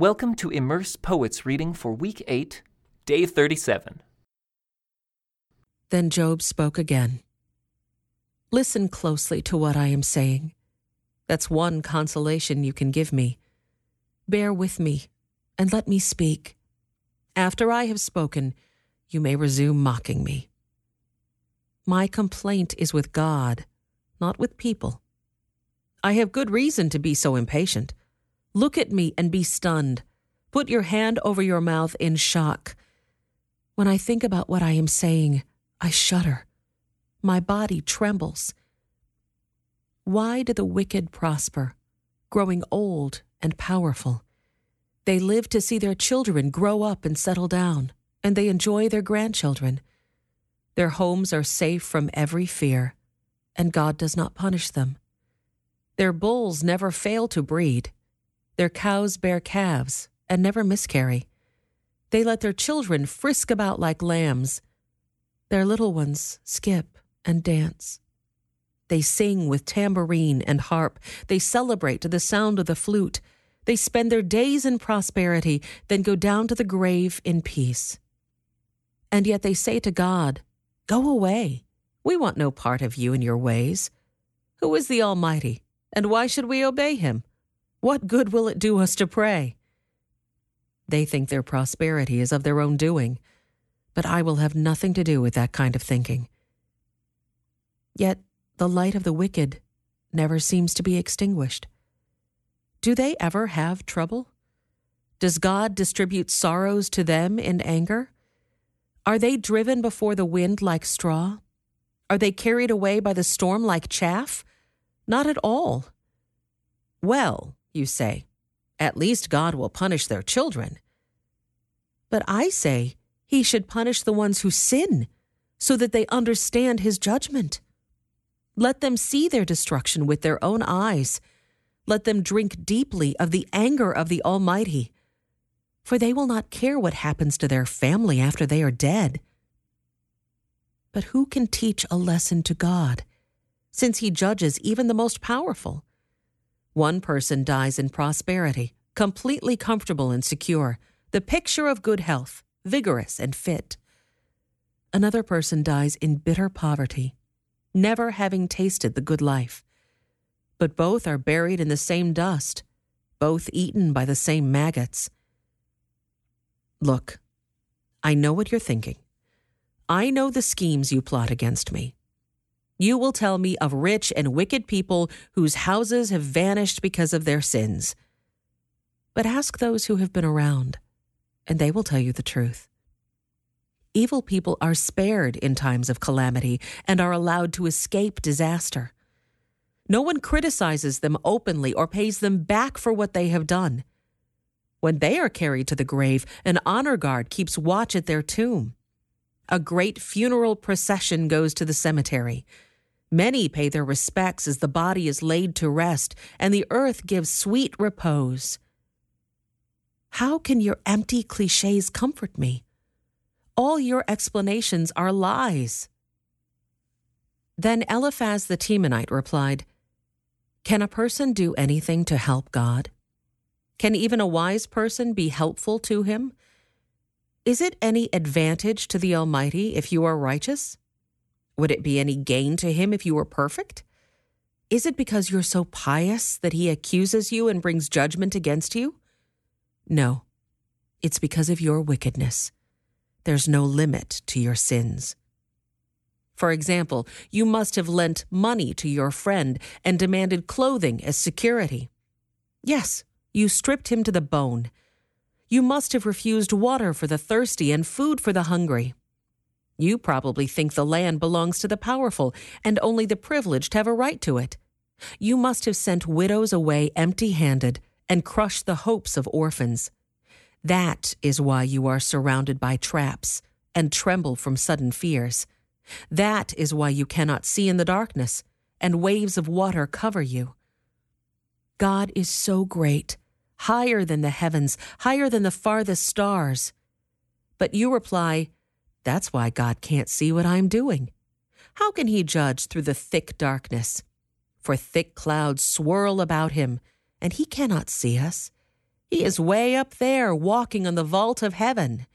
Welcome to Immerse Poets reading for week 8, day 37. Then Job spoke again. Listen closely to what I am saying. That's one consolation you can give me. Bear with me and let me speak. After I have spoken, you may resume mocking me. My complaint is with God, not with people. I have good reason to be so impatient. Look at me and be stunned. Put your hand over your mouth in shock. When I think about what I am saying, I shudder. My body trembles. Why do the wicked prosper, growing old and powerful? They live to see their children grow up and settle down, and they enjoy their grandchildren. Their homes are safe from every fear, and God does not punish them. Their bulls never fail to breed. Their cows bear calves and never miscarry. They let their children frisk about like lambs. Their little ones skip and dance. They sing with tambourine and harp. They celebrate to the sound of the flute. They spend their days in prosperity, then go down to the grave in peace. And yet they say to God, Go away. We want no part of you and your ways. Who is the Almighty, and why should we obey him? What good will it do us to pray? They think their prosperity is of their own doing, but I will have nothing to do with that kind of thinking. Yet the light of the wicked never seems to be extinguished. Do they ever have trouble? Does God distribute sorrows to them in anger? Are they driven before the wind like straw? Are they carried away by the storm like chaff? Not at all. Well, you say, at least God will punish their children. But I say he should punish the ones who sin so that they understand his judgment. Let them see their destruction with their own eyes. Let them drink deeply of the anger of the Almighty, for they will not care what happens to their family after they are dead. But who can teach a lesson to God, since he judges even the most powerful? One person dies in prosperity, completely comfortable and secure, the picture of good health, vigorous and fit. Another person dies in bitter poverty, never having tasted the good life. But both are buried in the same dust, both eaten by the same maggots. Look, I know what you're thinking. I know the schemes you plot against me. You will tell me of rich and wicked people whose houses have vanished because of their sins. But ask those who have been around, and they will tell you the truth. Evil people are spared in times of calamity and are allowed to escape disaster. No one criticizes them openly or pays them back for what they have done. When they are carried to the grave, an honor guard keeps watch at their tomb. A great funeral procession goes to the cemetery. Many pay their respects as the body is laid to rest, and the earth gives sweet repose. How can your empty cliches comfort me? All your explanations are lies. Then Eliphaz the Temanite replied, Can a person do anything to help God? Can even a wise person be helpful to him? Is it any advantage to the Almighty if you are righteous? Would it be any gain to him if you were perfect? Is it because you're so pious that he accuses you and brings judgment against you? No, it's because of your wickedness. There's no limit to your sins. For example, you must have lent money to your friend and demanded clothing as security. Yes, you stripped him to the bone. You must have refused water for the thirsty and food for the hungry. You probably think the land belongs to the powerful, and only the privileged have a right to it. You must have sent widows away empty handed and crushed the hopes of orphans. That is why you are surrounded by traps and tremble from sudden fears. That is why you cannot see in the darkness, and waves of water cover you. God is so great, higher than the heavens, higher than the farthest stars. But you reply, that's why God can't see what I'm doing. How can he judge through the thick darkness? For thick clouds swirl about him, and he cannot see us. He is way up there, walking on the vault of heaven.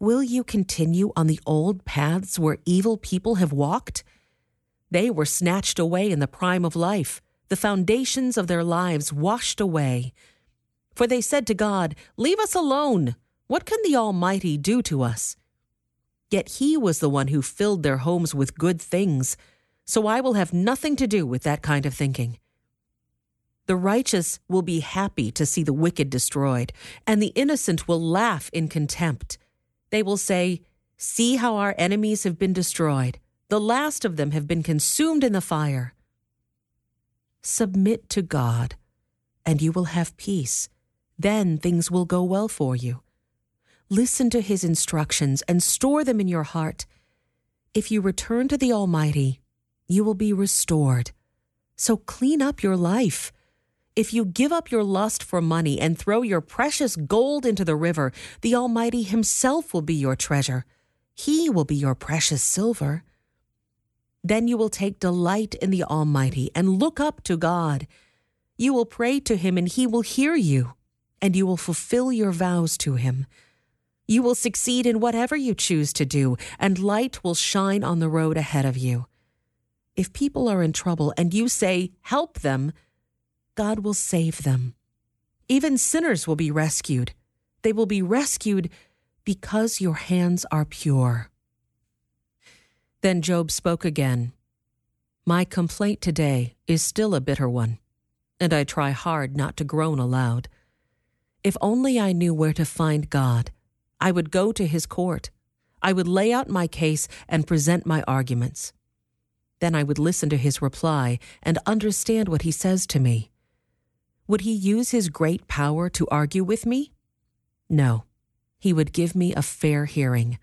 Will you continue on the old paths where evil people have walked? They were snatched away in the prime of life, the foundations of their lives washed away. For they said to God, Leave us alone. What can the Almighty do to us? Yet He was the one who filled their homes with good things, so I will have nothing to do with that kind of thinking. The righteous will be happy to see the wicked destroyed, and the innocent will laugh in contempt. They will say, See how our enemies have been destroyed. The last of them have been consumed in the fire. Submit to God, and you will have peace. Then things will go well for you. Listen to his instructions and store them in your heart. If you return to the Almighty, you will be restored. So clean up your life. If you give up your lust for money and throw your precious gold into the river, the Almighty Himself will be your treasure. He will be your precious silver. Then you will take delight in the Almighty and look up to God. You will pray to Him and He will hear you, and you will fulfill your vows to Him. You will succeed in whatever you choose to do, and light will shine on the road ahead of you. If people are in trouble and you say, Help them, God will save them. Even sinners will be rescued. They will be rescued because your hands are pure. Then Job spoke again. My complaint today is still a bitter one, and I try hard not to groan aloud. If only I knew where to find God, I would go to his court. I would lay out my case and present my arguments. Then I would listen to his reply and understand what he says to me. Would he use his great power to argue with me? No, he would give me a fair hearing.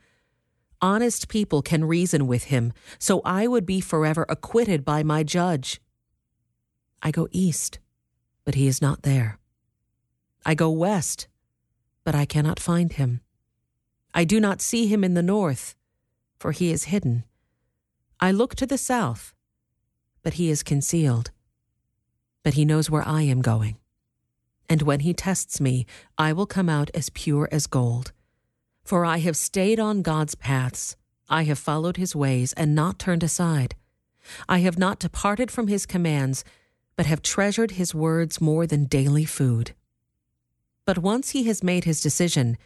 Honest people can reason with him, so I would be forever acquitted by my judge. I go east, but he is not there. I go west, but I cannot find him. I do not see him in the north, for he is hidden. I look to the south, but he is concealed. But he knows where I am going. And when he tests me, I will come out as pure as gold. For I have stayed on God's paths, I have followed his ways and not turned aside. I have not departed from his commands, but have treasured his words more than daily food. But once he has made his decision,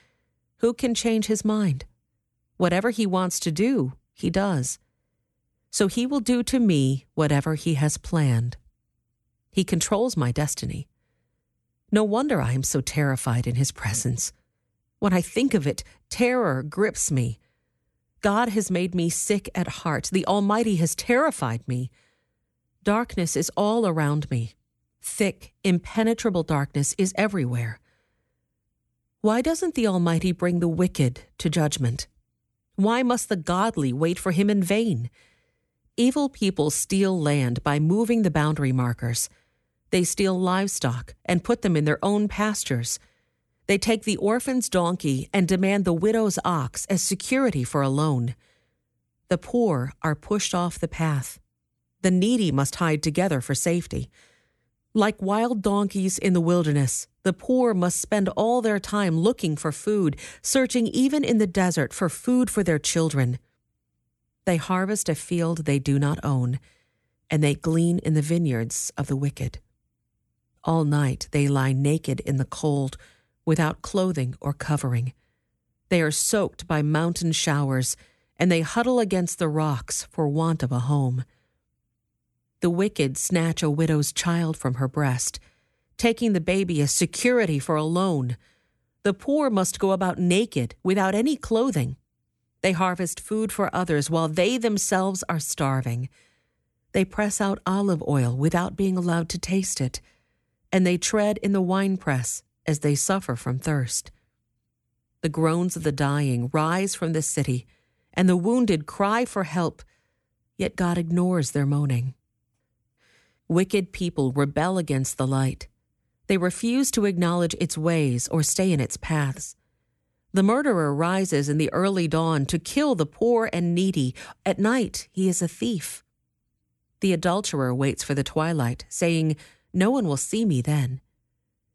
who can change his mind? Whatever he wants to do, he does so he will do to me whatever he has planned. He controls my destiny. No wonder I am so terrified in his presence. When I think of it, terror grips me. God has made me sick at heart. The Almighty has terrified me. Darkness is all around me. Thick, impenetrable darkness is everywhere. Why doesn't the Almighty bring the wicked to judgment? Why must the godly wait for him in vain? Evil people steal land by moving the boundary markers. They steal livestock and put them in their own pastures. They take the orphan's donkey and demand the widow's ox as security for a loan. The poor are pushed off the path. The needy must hide together for safety. Like wild donkeys in the wilderness, the poor must spend all their time looking for food, searching even in the desert for food for their children. They harvest a field they do not own, and they glean in the vineyards of the wicked. All night they lie naked in the cold, without clothing or covering. They are soaked by mountain showers, and they huddle against the rocks for want of a home. The wicked snatch a widow's child from her breast, taking the baby as security for a loan. The poor must go about naked, without any clothing. They harvest food for others while they themselves are starving. They press out olive oil without being allowed to taste it, and they tread in the winepress as they suffer from thirst. The groans of the dying rise from the city, and the wounded cry for help, yet God ignores their moaning. Wicked people rebel against the light. They refuse to acknowledge its ways or stay in its paths. The murderer rises in the early dawn to kill the poor and needy. At night, he is a thief. The adulterer waits for the twilight, saying, No one will see me then.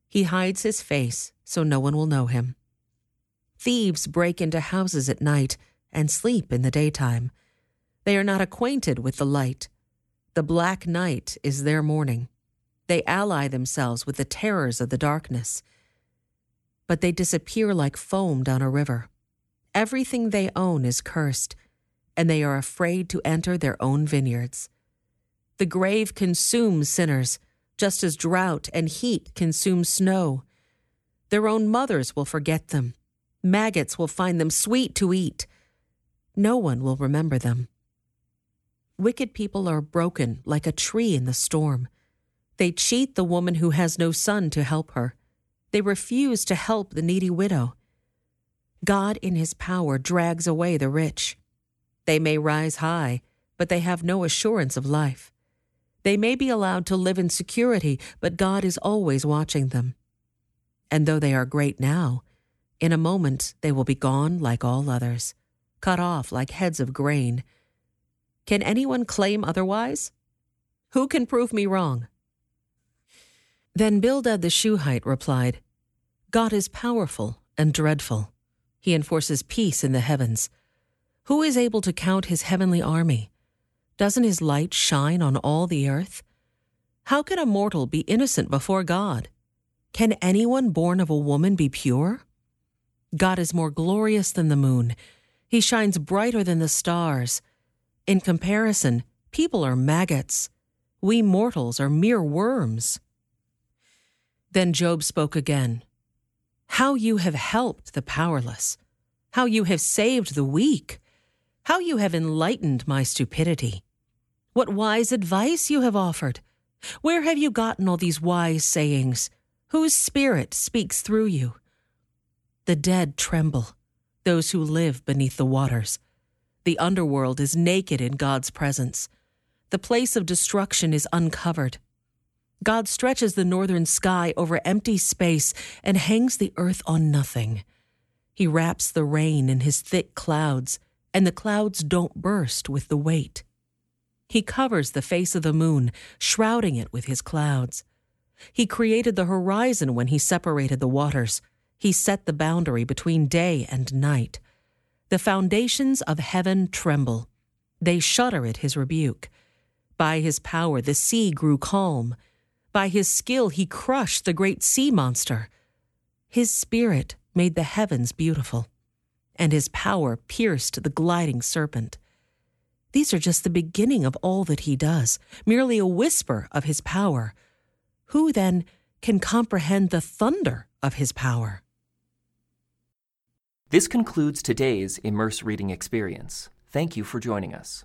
He hides his face so no one will know him. Thieves break into houses at night and sleep in the daytime. They are not acquainted with the light. The black night is their morning. They ally themselves with the terrors of the darkness. But they disappear like foam down a river. Everything they own is cursed, and they are afraid to enter their own vineyards. The grave consumes sinners, just as drought and heat consume snow. Their own mothers will forget them. Maggots will find them sweet to eat. No one will remember them. Wicked people are broken like a tree in the storm. They cheat the woman who has no son to help her. They refuse to help the needy widow. God, in his power, drags away the rich. They may rise high, but they have no assurance of life. They may be allowed to live in security, but God is always watching them. And though they are great now, in a moment they will be gone like all others, cut off like heads of grain can anyone claim otherwise? Who can prove me wrong? Then Bildad the Shuhite replied, God is powerful and dreadful. He enforces peace in the heavens. Who is able to count his heavenly army? Doesn't his light shine on all the earth? How can a mortal be innocent before God? Can anyone born of a woman be pure? God is more glorious than the moon. He shines brighter than the stars. In comparison, people are maggots. We mortals are mere worms. Then Job spoke again. How you have helped the powerless. How you have saved the weak. How you have enlightened my stupidity. What wise advice you have offered. Where have you gotten all these wise sayings? Whose spirit speaks through you? The dead tremble, those who live beneath the waters. The underworld is naked in God's presence. The place of destruction is uncovered. God stretches the northern sky over empty space and hangs the earth on nothing. He wraps the rain in his thick clouds, and the clouds don't burst with the weight. He covers the face of the moon, shrouding it with his clouds. He created the horizon when he separated the waters. He set the boundary between day and night. The foundations of heaven tremble. They shudder at his rebuke. By his power, the sea grew calm. By his skill, he crushed the great sea monster. His spirit made the heavens beautiful, and his power pierced the gliding serpent. These are just the beginning of all that he does, merely a whisper of his power. Who then can comprehend the thunder of his power? This concludes today's Immerse Reading Experience. Thank you for joining us.